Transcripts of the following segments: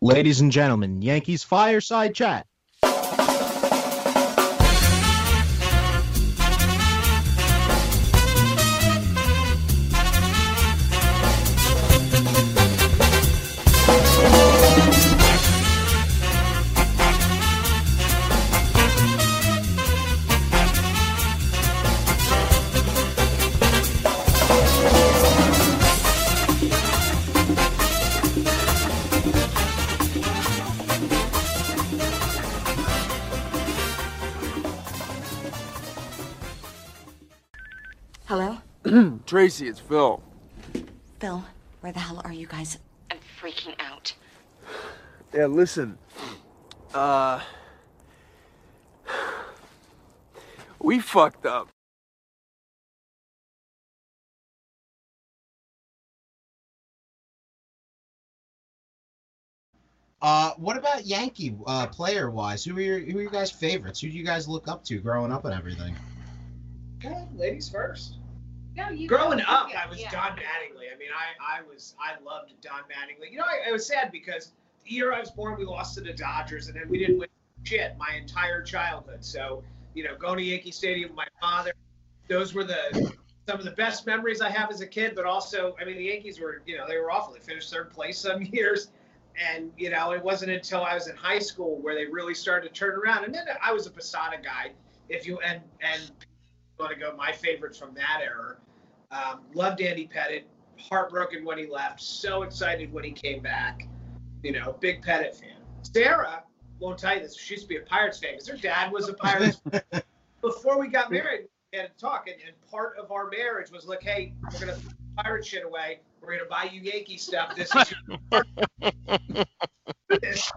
Ladies and gentlemen, Yankees Fireside Chat. Tracy, it's Phil. Phil, where the hell are you guys? I'm freaking out. Yeah, listen. Uh. We fucked up. Uh, what about Yankee uh, player wise? Who are your who are you guys favorites? Who do you guys look up to growing up and everything? Okay, ladies first. No, you Growing up, I was yeah. Don Mattingly. I mean, I, I was I loved Don Mattingly. You know, I, I was sad because the year I was born, we lost to the Dodgers, and then we didn't win shit my entire childhood. So, you know, going to Yankee Stadium with my father, those were the some of the best memories I have as a kid. But also, I mean, the Yankees were, you know, they were awful. They finished third place some years. And you know, it wasn't until I was in high school where they really started to turn around. And then I was a Posada guy. If you and and want to go my favorite from that era. Um, loved Andy Pettitte. Heartbroken when he left. So excited when he came back. You know, big Pettitte fan. Sarah won't tell you this. She used to be a Pirates fan because her dad was a Pirates. fan. Before we got married, we had a talk, and, and part of our marriage was like, hey, we're gonna pirate shit away. We're gonna buy you Yankee stuff. This is your That's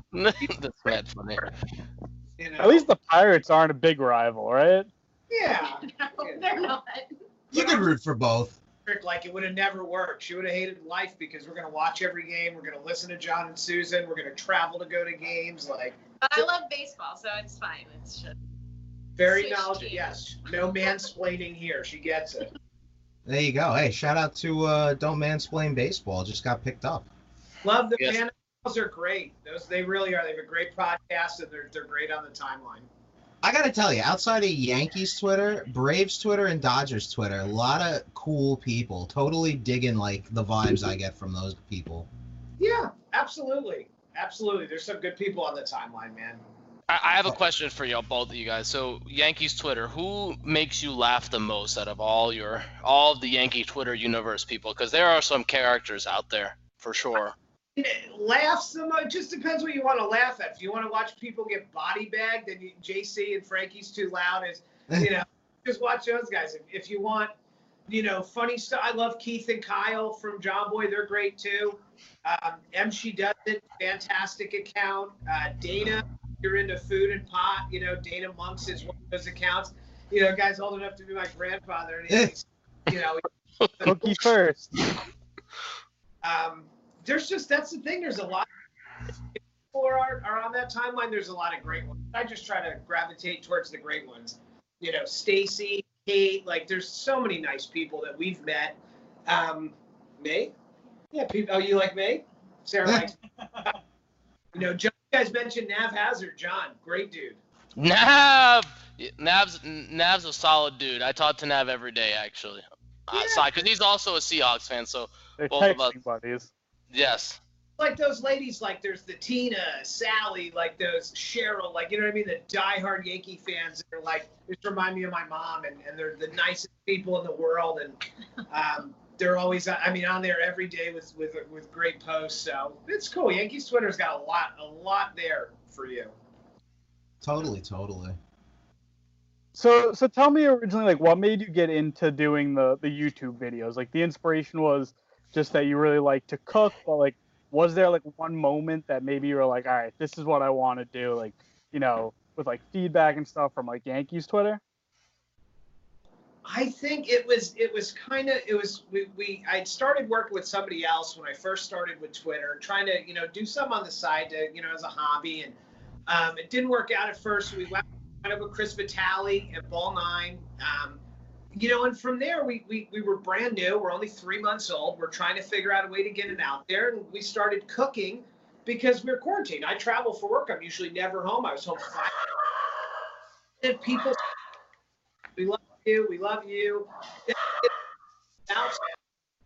bad funny. you know. At least the Pirates aren't a big rival, right? yeah. No, they're not. You could root for both. like it would have never worked. She would have hated life because we're gonna watch every game. We're gonna listen to John and Suzyn. We're gonna travel to go to games. Like But I love baseball, so it's fine. It's just very knowledgeable. Yes, no mansplaining here. She gets it. There you go. Hey, shout out to uh, Don't Mansplain Baseball. Just got picked up. Love the Yes. Those are great. Those they really are. They have a great podcast and they're they're great on the timeline. I gotta tell you, outside of Yankees Twitter, Braves Twitter, and Dodgers Twitter, a lot of cool people. Totally digging like the vibes I get from those people. Yeah, absolutely, absolutely. There's some good people on the timeline, man. I, I have a oh. question for y'all, both of you guys. So Yankees Twitter, who makes you laugh the most out of all your all of the Yankee Twitter universe people? Because there are some characters out there for sure. Laugh some. It just depends what you want to laugh at. If you want to watch people get body bagged, then you, JC and Frankie's too loud. Is you know, just watch those guys. If, if you want, you know, funny stuff. I love Keith and Kyle from John Boy. They're great too. Um, M. She does it. Fantastic account. Uh, Dana, you're into food and pot. You know, Dana Monks is one of those accounts. You know, guys old enough to be my grandfather, and he's, you know, Cookie first. um, there's just that's the thing. There's a lot. People are, are on that timeline. There's a lot of great ones. I just try to gravitate towards the great ones. You know, Stacy, Kate. Like, there's so many nice people that we've met. Um, May. Yeah. People. Oh, you like May? Sarah likes. you know, John. You guys mentioned Nav Hazard. John, great dude. Nav, Nav's Nav's a solid dude. I talk to Nav every day actually. Yeah. because he's also a Seahawks fan. So They're Both of us. buddies. Yes, like those ladies, like there's the Tina, Sally, like those Cheryl, like you know what I mean, the diehard Yankee fans. They're like, just remind me of my mom, and, and they're the nicest people in the world, and um, they're always, I mean, on there every day with with with great posts. So it's cool. Yankees Twitter's got a lot, a lot there for you. Totally, totally. So so tell me originally like what made you get into doing the the YouTube videos? Like the inspiration was just that you really like to cook, but like was there like one moment that maybe you were like, all right, this is what I want to do, like you know, with like feedback and stuff from like Yankees Twitter? I think it was it was kind of it was we, we I'd started working with somebody else when I first started with Twitter, trying to you know do some on the side to you know as a hobby, and um, it didn't work out at first. We went kind of with Chris Vitale at Ball Nine, um, you know, and from there we, we we were brand new. We're only three months old. We're trying to figure out a way to get it out there, and we started cooking. because we're quarantined. I travel for work. I'm usually never home. I was home five. And people, we love you. We love you.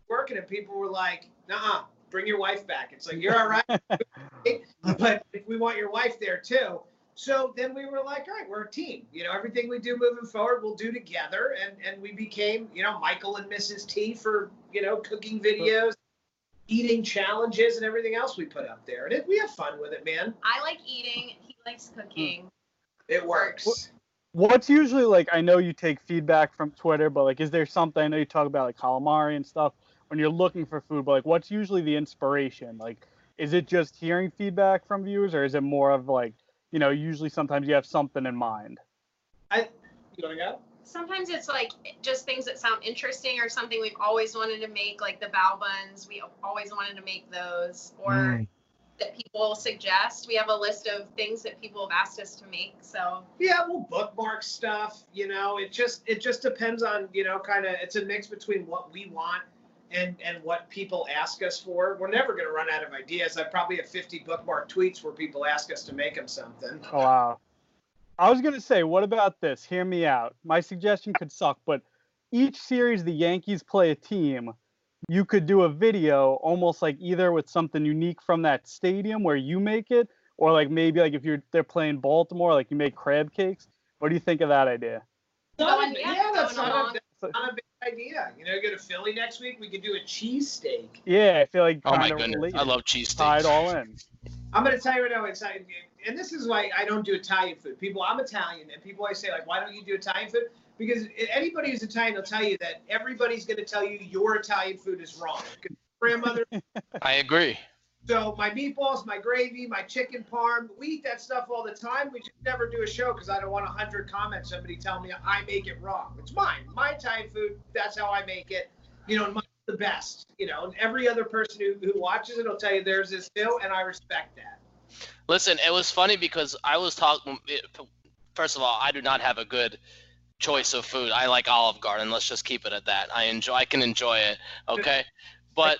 Working, and people were like, "Nah, bring your wife back." It's like you're all right, but if we want your wife there too. So then we were like, all right, we're a team. You know, everything we do moving forward, we'll do together. And and we became, you know, Michael and Mrs. T for, you know, cooking videos, eating challenges, and everything else we put up there. And it, we have fun with it, man. I like eating. He likes cooking. Hmm. It works. What's usually like? I know you take feedback from Twitter, but like, is there something? I know you talk about like calamari and stuff when you're looking for food, but like, what's usually the inspiration? Like, is it just hearing feedback from viewers, or is it more of like, you know, usually sometimes you have something in mind? I, you want to go? Sometimes it's like just things that sound interesting or something we've always wanted to make, like the bao buns. We always wanted to make those, or Mm. that people suggest. We have a list of things that people have asked us to make. So Yeah, we'll bookmark stuff. You know, it just it just depends on you know kind of it's a mix between what we want and and what people ask us for. We're never going to run out of ideas. I probably have 50 bookmark tweets where people ask us to make them something. Oh, wow. I was gonna say, what about this? Hear me out. My suggestion could suck, but each series the Yankees play a team, you could do a video almost like either with something unique from that stadium where you make it, or like maybe like if you're they're playing Baltimore, like you make crab cakes. What do you think of that idea? Not yeah, yeah, that's not a, along. that's not a bad idea. You know, go to Philly next week. We could do a cheesesteak. Yeah, I feel like Oh my goodness, related. I love cheese tie it all in. I'm gonna tell you right now, it's and this is why I don't do Italian food. People, I'm Italian, and people always say like, why don't you do Italian food? Because anybody who's Italian will tell you that everybody's gonna tell you your Italian food is wrong. Grandmother I agree. So my meatballs, my gravy, my chicken parm, we eat that stuff all the time. We just never do a show because I don't want a hundred comments. Somebody tell me I make it wrong. It's mine, my Italian food. That's how I make it. You know, mine's the best. You know, and every other person who, who watches it will tell you theirs is too, and I respect that. Listen, it was funny because I was talking. First of all, I do not have a good choice of food. I like Olive Garden. Let's just keep it at that. I enjoy. I can enjoy it. Okay, but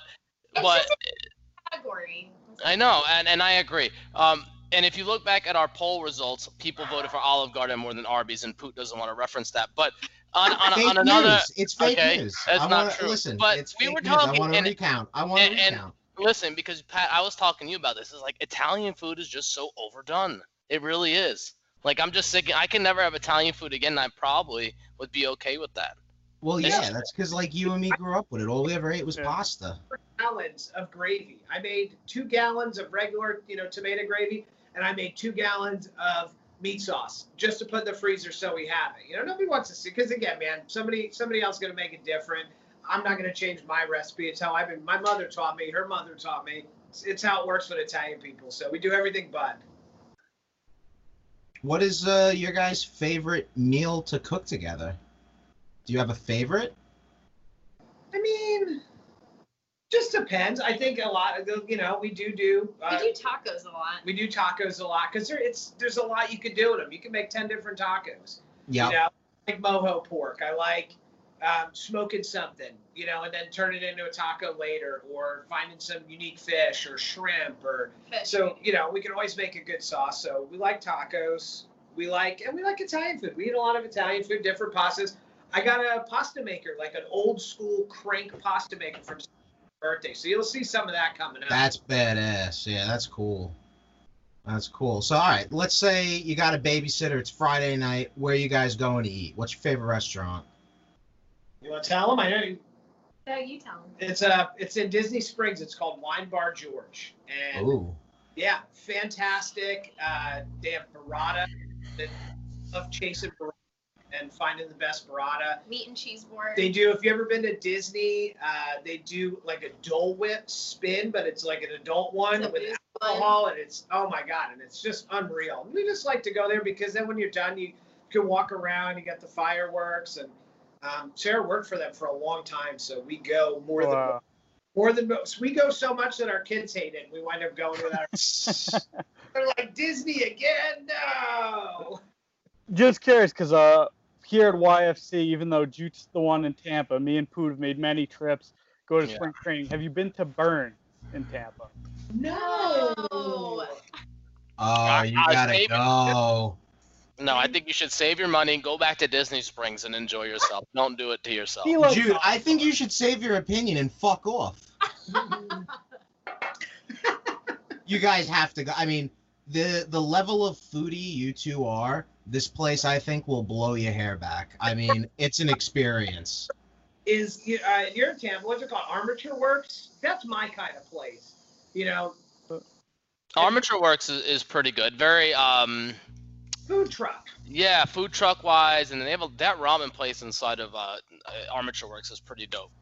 but category. I know, and, and I agree. Um, and if you look back at our poll results, people voted for Olive Garden more than Arby's, and Poot doesn't want to reference that. But on on, fake on another, news. It's fake okay, news. that's I not wanna, true. Listen, But it's we fake were news. I want to recount. I want to and- and- recount. listen, because Pat, I was talking to you about this. It's like Italian food is just so overdone. It really is. Like I'm just sick. I can never have Italian food again. And I probably would be okay with that. Well, it's yeah, just- that's because like you and me grew up with it. All we ever ate was Yeah. pasta. Gallons of gravy. I made two gallons of regular, you know, tomato gravy, and I made two gallons of meat sauce just to put in the freezer so we have it. You know, nobody wants to see because again, man, somebody somebody else gonna make it different. I'm not gonna change my recipe. It's how I've been. My mother taught me. Her mother taught me. It's, it's how it works with Italian people. So we do everything but. What is uh, your guys' favorite meal to cook together? Do you have a favorite? I mean, just depends. I think a lot of the, you know, we do do. Uh, We do tacos a lot. we do tacos a lot because there it's there's a lot you can do with them. You can make ten different tacos. Yeah. You know, I like mojo pork. I like um, smoking something, you know, and then turn it into a taco later, or finding some unique fish or shrimp, or Fish. so you know we can always make a good sauce. So we like tacos. We like and we like Italian food. We eat a lot of Italian food, different pastas. I got a pasta maker, like an old school crank pasta maker from birthday. So you'll see some of that coming up. That's badass. Yeah, that's cool. That's cool. So, all right, let's say you got a babysitter. It's Friday night. Where are you guys going to eat? What's your favorite restaurant? you want to tell them? I know you, No, you tell them. it's uh it's in Disney Springs. It's called Wine Bar George, and Ooh, yeah, fantastic. Uh, they have burrata. They love chasing burrata and finding the best burrata. Meat and cheese board. They do. If you ever been to Disney, uh, they do like a Dole Whip spin, but it's like an adult one with booze one. alcohol, and it's oh my god, and it's just unreal. We just like to go there because then when you're done, you can walk around. You got the fireworks, and um, Sarah worked for them for a long time, so we go more than more than most. We go so much that our kids hate it. We wind up going with our. They're like Disney again. No. Just curious, because uh, here at YFC, even though Jute's the one in Tampa, me and Poot have made many trips, go to Yeah. spring training. Have you been to Burn in Tampa? No. No. Oh, you I- I gotta go. No, I think you should save your money, go back to Disney Springs, and enjoy yourself. Don't do it to yourself. He likes Jude, I think you should save your opinion and fuck off. you guys have to go. I mean, the the level of foodie you two are, this place I think will blow your hair back. I mean, it's an experience. Is uh, you're in Tampa? What's it called? Armature Works. That's my kind of place. You know, Armature Works is, is pretty good. Very um food truck. yeah, food truck wise, and they have a, that ramen place inside of uh, uh, Armature Works is pretty dope.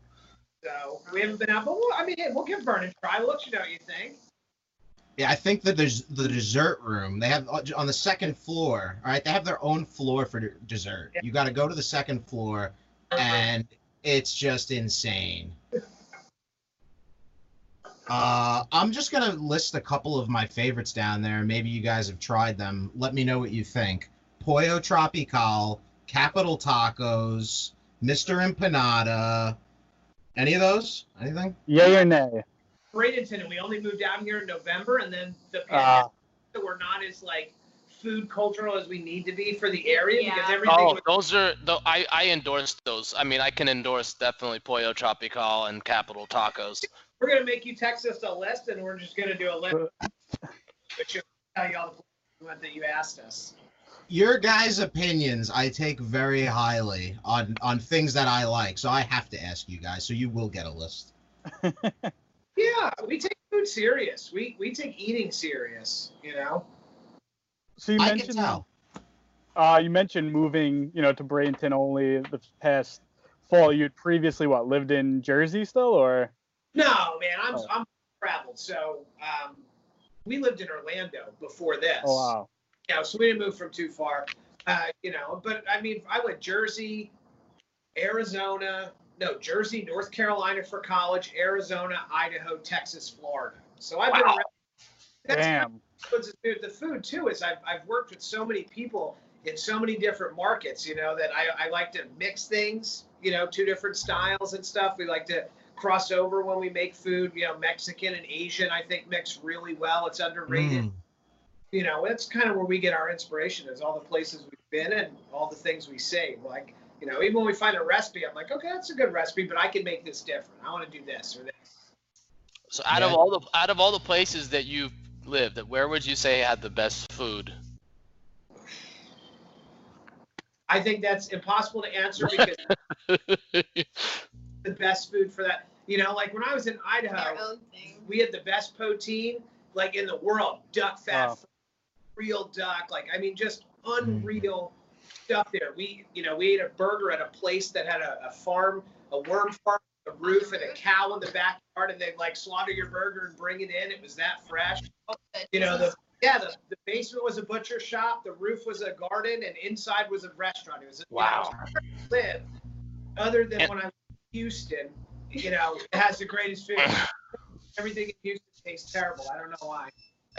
So we haven't been out, but we'll, I mean, hey, we'll give Vernon a try. We'll let you know what you think. Yeah, I think that there's the dessert room. They have on the second floor. All right, they have their own floor for de- dessert. You got to go to the second floor, and it's just insane. Uh, I'm just gonna list a couple of my favorites down there. Maybe you guys have tried them. Let me know what you think. Pollo Tropical, Capital Tacos, Mr. Empanada. Any of those? Anything? Yay or nay? Bradenton, and we only moved down here in November, and then the Uh, pandemic, so we're not as like food cultural as we need to be for the area because everything. Oh, was- those are though I I endorse those. I mean, I can endorse definitely Pollo Tropical and Capital Tacos. we're gonna make you text us a list, and we're just gonna do a list. But you'll tell you all the places we that you asked us. your guys' opinions I take very highly on on things that I like, so I have to ask you guys. So you will get a list. Yeah, we take food serious. We we take eating serious. You know. So you I can mentioned tell. uh, you mentioned moving, you know, to Bradenton only the past fall. You'd previously what lived in Jersey still, or No, man, I'm Oh. I'm traveled. So um, we lived in Orlando before this. oh wow, Yeah, so we didn't move from too far. Uh, you know, but I mean, I went Jersey, Arizona, no, Jersey, North Carolina for college, Arizona, Idaho, Texas, Florida. So I've been Wow. around. That's damn, what's the the food too is I've, I've worked with so many people in so many different markets, you know, that I, I like to mix things, you know, two different styles and stuff. We like to cross over when we make food, you know, Mexican and Asian, I think mix really well. It's underrated Mm. you know, that's kind of where we get our inspiration is all the places we've been and all the things we say. Like, you know, even when we find a recipe, I'm like, okay, that's a good recipe, but I can make this different. I want to do this or this. So out Yeah. of all the out of all the places that you've lived, where would you say had the best food? I think that's impossible to answer because the best food for that, you know, like when I was in Idaho, we had the best poutine like in the world, duck fat, Wow. real duck. Like, I mean, just mm-hmm. unreal stuff there. We, you know, we ate a burger at a place that had a, a farm, a worm farm, a roof, and a cow in the backyard, and they'd like slaughter your burger and bring it in. It was that fresh. You know, the yeah, the, the basement was a butcher shop, the roof was a garden, and inside was a restaurant. It was know, Wow. it was where I lived. Other than And- when I was in Houston, you know, it has the greatest food. Everything in Houston tastes terrible. I don't know why.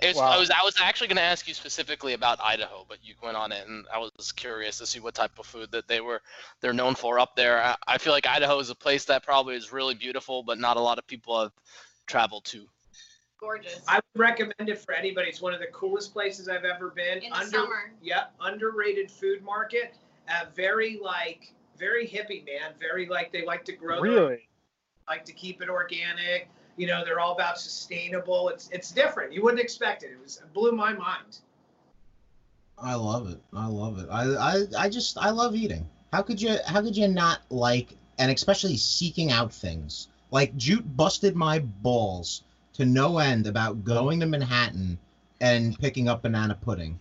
It's, Wow. I was I was actually going to ask you specifically about Idaho, but you went on it, and I was curious to see what type of food that they were they're known for up there. I, I feel like Idaho is a place that probably is really beautiful, but not a lot of people have traveled to. Gorgeous. I would recommend it for anybody. It's one of the coolest places I've ever been. In the summer. Yep, underrated food market. Uh, very like very hippie man. Very like they like to grow. their- really? like to keep it organic. You know, they're all about sustainable. It's it's different. You wouldn't expect it. It was it blew my mind. I love it. I love it. I, I I just I love eating. How could you how could you not like and especially seeking out things? Like Jute busted my balls to no end about going to Manhattan and picking up banana pudding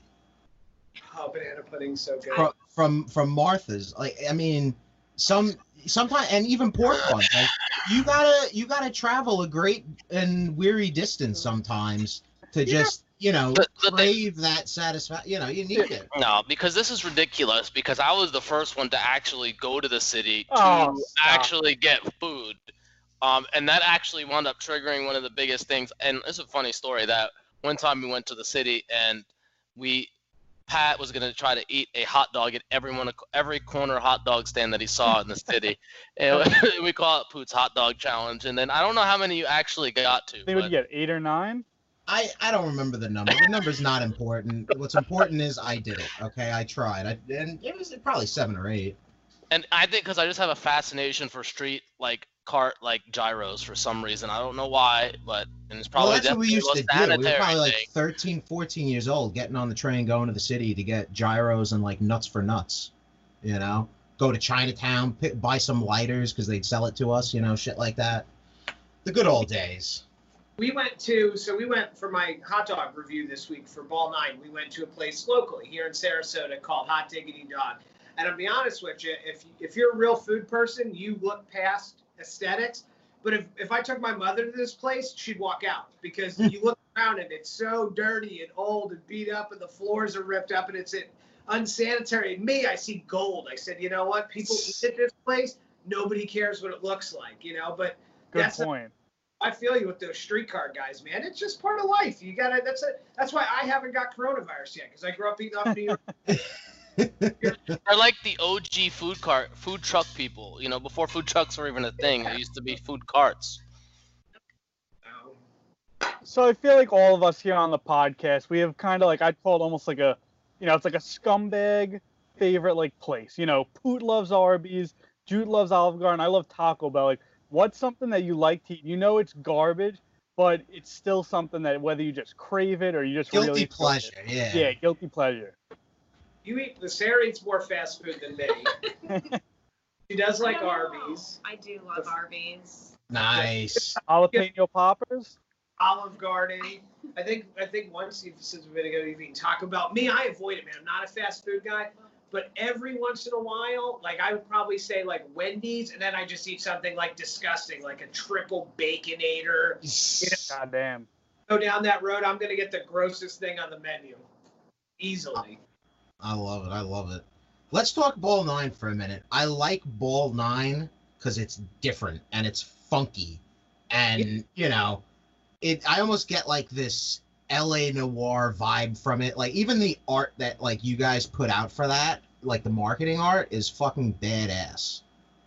Oh, banana pudding's so good. from from, from Martha's. Like I mean, some sometimes and even pork buns. Like you gotta you gotta travel a great and weary distance sometimes to just you know But- but they- crave that satisfaction. You know, you need it. No, because this is ridiculous. Because I was the first one to actually go to the city to Oh, stop. actually get food, um, and that actually wound up triggering one of the biggest things. And it's a funny story that one time we went to the city and we Pat was gonna try to eat a hot dog at everyone every corner hot dog stand that he saw in the city, and we call it Poot's Hot Dog Challenge. And then I don't know how many you actually got to. I think would but- get eight or nine. I I don't remember the number. The number's not important. What's important is I did it. Okay, I tried. I, and it was probably seven or eight. And I think because I just have a fascination for street like cart like gyros for some reason. I don't know why, but and it's probably well, that's what we used to do. We were probably like thing. 13, 14 years old, getting on the train, going to the city to get gyros and like nuts for nuts. You know, go to Chinatown, pick, buy some lighters because they'd sell it to us. You know, shit like that. The good old days. we went to so we went for my hot dog review this week for ball nine we went to a place locally here in sarasota called hot diggity dog and i'll be honest with you if if you're a real food person you look past aesthetics but if, if i took my mother to this place she'd walk out because hmm. you look around and it's so dirty and old and beat up and the floors are ripped up and it's unsanitary and me i see gold i said you know what people eat at this place nobody cares what it looks like you know but Good that's point. I feel you with those streetcar guys, man. It's just part of life. You gotta. That's a. That's why I haven't got coronavirus yet because I grew up eating off New York. They're like the OG food cart, food truck people. You know, before food trucks were even a thing, it used to be food carts. So I feel like all of us here on the podcast, we have kind of like I'd call it almost like a, you know, it's like a scumbag favorite like place. You know, Poot loves Arby's, Jude loves Olive Garden, I love Taco Bell. Like, what's something that you like to eat? You know, it's garbage, but it's still something that whether you just crave it or you just Guilty really enjoy it. pleasure. Yeah. Yeah, guilty pleasure. You eat. The Sarah eats more fast food than me. she does like I. Arby's, I do love Arby's. Nice. Jalapeno poppers. Olive Garden. I think. I think once you've since a minute ago you've eaten Taco Bell. Me, I avoid it, man. I'm not a fast food guy. But every once in a while, like I would probably say like Wendy's, and then I just eat something like disgusting, like a triple baconator. God damn. Go down that road, I'm gonna get the grossest thing on the menu, easily. I love it. I love it. Let's talk Ball Nine for a minute. I like Ball Nine because it's different and it's funky, and you know, it. I almost get like this L.A. noir vibe from it. Like even the art that like you guys put out for that, like the marketing art, is fucking badass.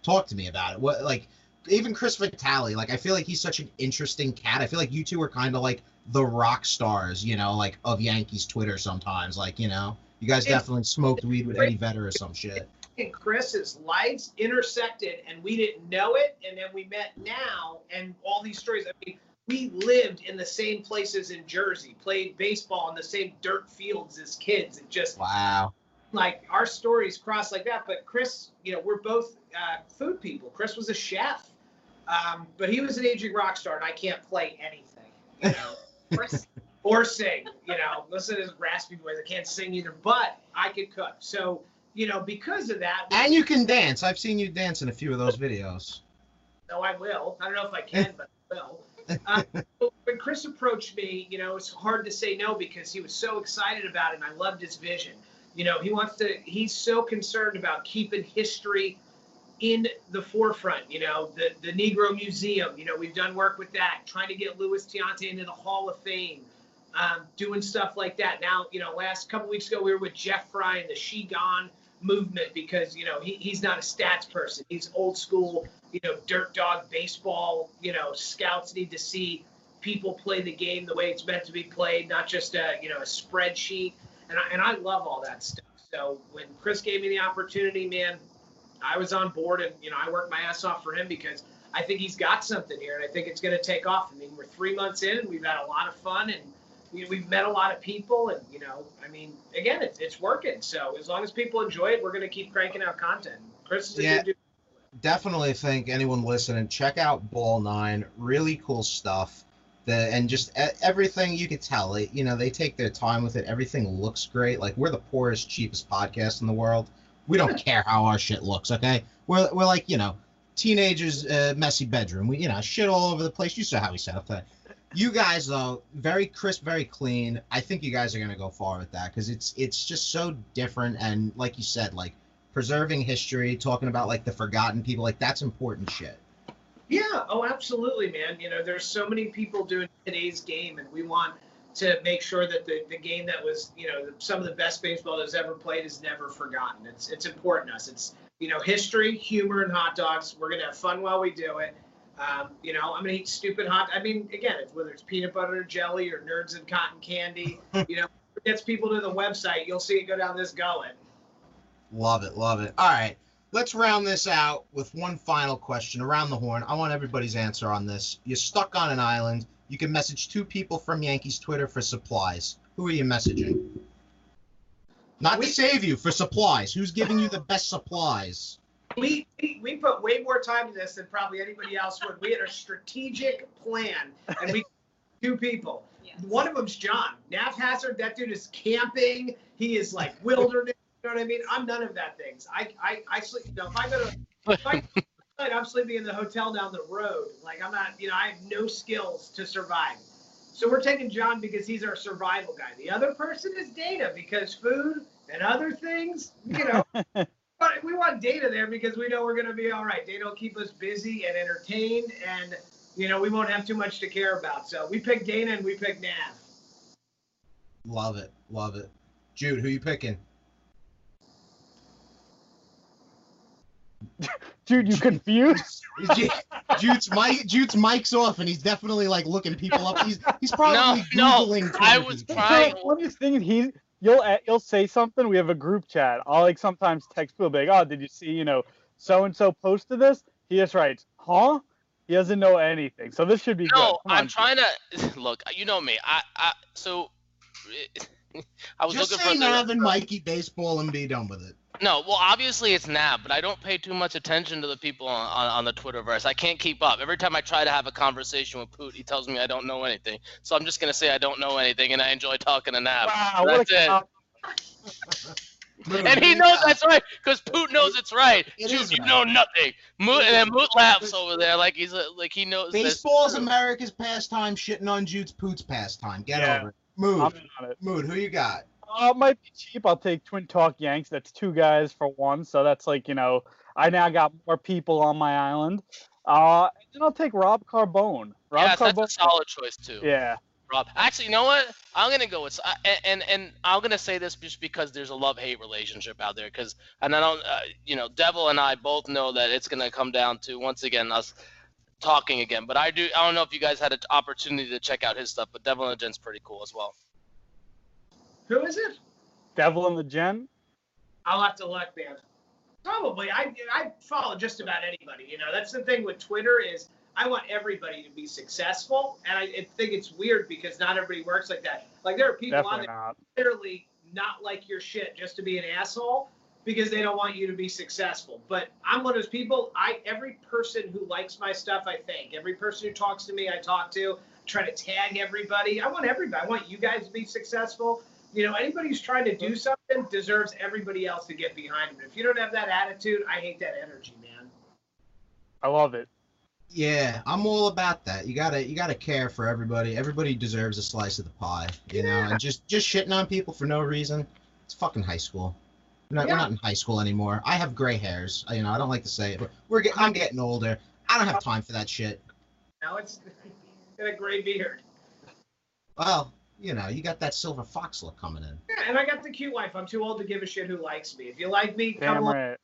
Talk to me about it. What like even Chris Vitale? Like I feel like he's such an interesting cat. I feel like you two are kind of like the rock stars, you know, like of Yankees Twitter sometimes. Like you know. You guys definitely smoked weed with Eddie Vedder or some shit. and Chris's lights intersected and we didn't know it. And then we met now and all these stories. I mean we lived in the same places in Jersey played baseball in the same dirt fields as kids. And just Wow. like our stories cross like that. But Chris you know we're both uh, food people. Chris was a chef. Um, but he was an aging rock star and I can't play anything you know. Or or sing. You know, listen to his raspy voice. I can't sing either, but I could cook. So, you know, because of that, And you can dance. I've seen you dance in a few of those videos. no, I will. I don't know if I can, but I will. Uh, when Chris approached me, you know, it's hard to say no because he was so excited about it and I loved his vision. You know, he wants to, he's so concerned about keeping history in the forefront. You know, the, the Negro Museum, you know, we've done work with that, trying to get Luis Tiant into the Hall of Fame, um, doing stuff like that. Now, you know, last couple weeks ago, we were with Jeff Fry and the She Gone movement because, you know, he, he's not a stats person. He's old school, you know, dirt dog baseball, you know, scouts need to see people play the game the way it's meant to be played, not just a, you know, a spreadsheet. And I, and I love all that stuff. So when Chris gave me the opportunity, man, I was on board and, you know, I worked my ass off for him because I think he's got something here and I think it's going to take off. I mean, we're three months in and we've had a lot of fun and we, we've met a lot of people and, you know, I mean, again, it's, it's working. So as long as people enjoy it, we're going to keep cranking out content. Chris is a Yeah. good dude. Definitely think anyone listening, check out Ball Nine. Really cool stuff. The and just everything you could tell. It, you know, they take their time with it. Everything looks great. Like we're the poorest, cheapest podcast in the world. We don't care how our shit looks. Okay, we're we're like you know, teenagers, uh, messy bedroom. We you know shit all over the place. You saw how we set up that. You guys though, very crisp, very clean. I think you guys are gonna go far with that because it's it's just so different and like you said, like preserving history, talking about like the forgotten people, like that's important shit. Yeah, oh, absolutely, man. You know, there's so many people doing today's game, and we want to make sure that the, the game that was, you know, some of the best baseball that's ever played is never forgotten. It's it's important to us. It's you know, history, humor, and hot dogs. We're gonna have fun while we do it. Um, you know, I'm gonna eat stupid hot. I mean, again, it's whether it's peanut butter jelly or nerds and cotton candy. you know, gets people to the website. You'll see it go down this gullet. Love it, love it. All right, let's round this out with one final question around the horn. I want everybody's answer on this. You're stuck on an island. You can message two people from Yankees Twitter for supplies. Who are you messaging? Not to save you for supplies. Who's giving you the best supplies? We, we we put way more time to this than probably anybody else would. We had a strategic plan, and we two people. Yes. One of them's John. Nav Hazard, that dude is camping. He is like wilderness. You know what I mean? I'm none of that things. I I, I sleep. You know, if I go to, if I, I'm sleeping in the hotel down the road. Like I'm not. You know, I have no skills to survive. So we're taking John because he's our survival guy. The other person is Data because food and other things. You know, but we want Data there because we know we're going to be all right. Data will keep us busy and entertained, and you know we won't have too much to care about. So we pick Dana and we pick Nav. Love it, love it. Jude, who you picking? Jude, you confused? Jude's mic, Jude's mic's off, and he's definitely like looking people up. He's he's No, probably no, googling. I was people. trying. So, one of these things he you'll eh, you'll say something. We have a group chat. I'll like sometimes text people like, "Oh, did you see? You know, so and so posted this." He just writes, "Huh?" He doesn't know anything. So this should be good. No, I'm trying to look. You know me. I, I so I was Just looking say for Nav the, Mikey baseball and be done with it. No. Well, obviously it's Nav, but I don't pay too much attention to the people on, on, on the Twitterverse. I can't keep up. Every time I try to have a conversation with Poot, he tells me I don't know anything. So I'm just gonna say I don't know anything, and I enjoy talking to Nav. Wow, what That's a it. cop. And he knows that's right, because Poot knows it's right. It Dude, you right. know nothing. Moot and then Moot laughs over there like he's a, like he knows. this. Baseball's America's pastime. Shitting on Jude's Poots pastime. Get Yeah. over it. Mood, I'm in on it. mood. Who you got? Uh, it might be cheap. I'll take Twin Talk Yanks. That's two guys for one. So that's like, you know, I now got more people on my island. Uh, and then I'll take Rob Carbone. Rob Yes, that's a solid choice too. Yeah. Rob. Actually, you know what? I'm gonna go with and and, I'm gonna say this just because there's a love hate relationship out there. Because and I don't, uh, you know, Devil and I both know that it's gonna come down to once again us talking again. But I do. I don't know if you guys had an opportunity to check out his stuff, but Devil and the Gent's pretty cool as well. Who is it? Devil in the Gen. I'll have to look, man. Probably. I I follow just about anybody. You know, that's the thing with Twitter is I want everybody to be successful, and I, I think it's weird because not everybody works like that. Like there are people on Definitely there not. literally not like your shit just to be an asshole because they don't want you to be successful. But I'm one of those people. I every person who likes my stuff, I thank. Every person who talks to me, I talk to. Try to tag everybody. I want everybody. I want you guys to be successful. You know, anybody who's trying to do something deserves everybody else to get behind them. If you don't have that attitude, I hate that energy, man. I love it. Yeah, I'm all about that. You gotta you gotta care for everybody. Everybody deserves a slice of the pie, you know. And just just shitting on people for no reason. It's fucking high school. We're not, we're not in high school anymore. I have gray hairs. You know, I don't like to say it, but we're get, I'm getting older. I don't have time for that shit. Now it's got a gray beard. Well, you know, you got that silver fox look coming in. Yeah, and I got the cute wife. I'm too old to give a shit who likes me. If you like me, come Damn on. right.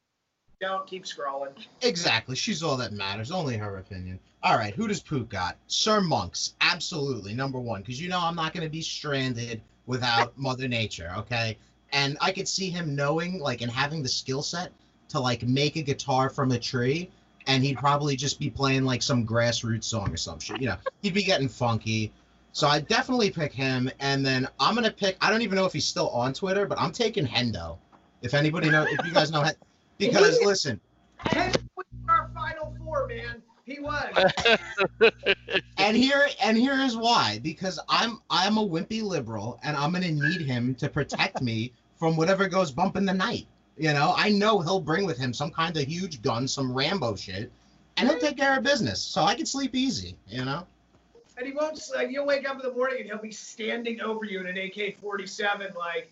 Don't keep scrolling. Exactly. She's all that matters. Only her opinion. All right. Who does Poot got? Sir Monks. Absolutely. Number one. Because you know I'm not going to be stranded without Mother Nature. Okay. And I could see him knowing, like, and having the skill set to, like, make a guitar from a tree. And he'd probably just be playing, like, some grassroots song or some shit. You know, he'd be getting funky. So I definitely pick him. And then I'm going to pick, I don't even know if he's still on Twitter, but I'm taking Hendo. If anybody know, if you guys know, Hen- because listen, Hey, was were our final four, man. He was. and here and here is why because i'm i'm a wimpy liberal and i'm gonna need him to protect me from whatever goes bump in the night you know i know he'll bring with him some kind of huge gun some rambo shit and he'll take care of business so i can sleep easy you know And he won't. Like, you'll wake up in the morning and he'll be standing over you in an AK-47, like,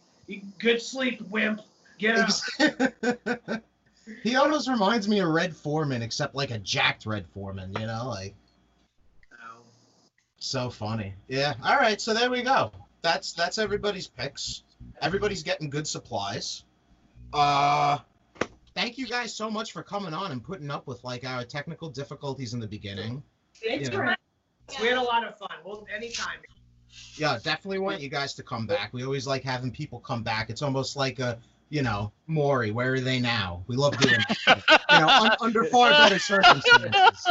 "Good sleep, wimp. Get up." he almost reminds me of red Forman except like a jacked red Forman you know like No. so funny yeah all right so there we go that's that's everybody's picks everybody's getting good supplies uh thank you guys so much for coming on and putting up with like our technical difficulties in the beginning. Thanks You for know. Having. We had a lot of fun. Well, anytime. Yeah, definitely want you guys to come back. We always like having people come back. It's almost like a, you know, Maury. Where are they now? We love doing, that. you know, un- under far better circumstances.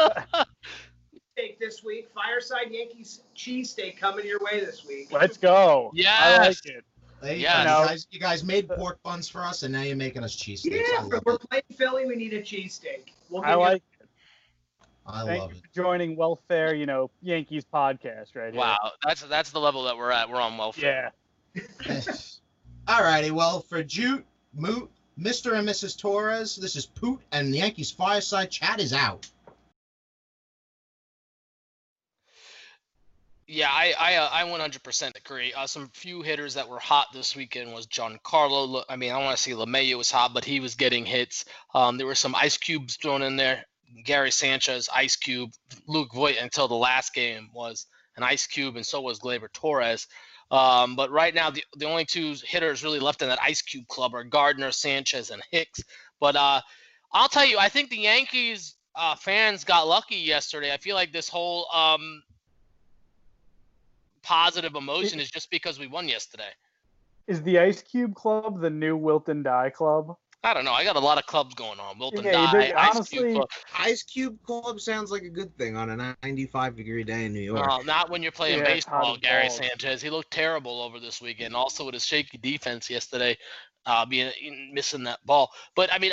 Steak this week. Fireside Yankees cheesesteak coming your way this week. Let's go. Yeah, I like it. There you, Yes. guys, you guys made pork buns for us, and now you're making us cheesesteaks. Yeah, we're playing Philly. We need a cheesesteak. We'll I like it. I Thank love you it. for joining Welfare, you know, Yankees podcast right here. Wow, that's that's the level that we're at. We're on welfare. Yeah. All righty. well, for Jute, Moot, Mr. and Mrs. Torres, this is Poot, and the Yankees Fireside Chat is out. Yeah, I I, uh, I 100% agree. Uh, some few hitters that were hot this weekend was Giancarlo. I mean, I want to say LeMahieu was hot, but he was getting hits. Um, there were some ice cubes thrown in there. Gary Sanchez, Ice Cube, Luke Voit until the last game was an Ice Cube, and so was Gleyber Torres. Um, but right now, the, the only two hitters really left in that Ice Cube club are Gardner, Sanchez, and Hicks. But uh, I'll tell you, I think the Yankees uh, fans got lucky yesterday. I feel like this whole um, positive emotion is just because we won yesterday. Is the Ice Cube Club the new Wilton Die Club? I don't know. I got a lot of clubs going on. Wilton Yeah, Die, they- Ice Cube Club. Ice Cube Club sounds like a good thing on a 95 degree day in New York. Uh, not when you're playing Yeah, baseball, hot Gary balls. Sanchez. He looked terrible over this weekend. Also with his shaky defense yesterday, uh, being missing that ball. But I mean,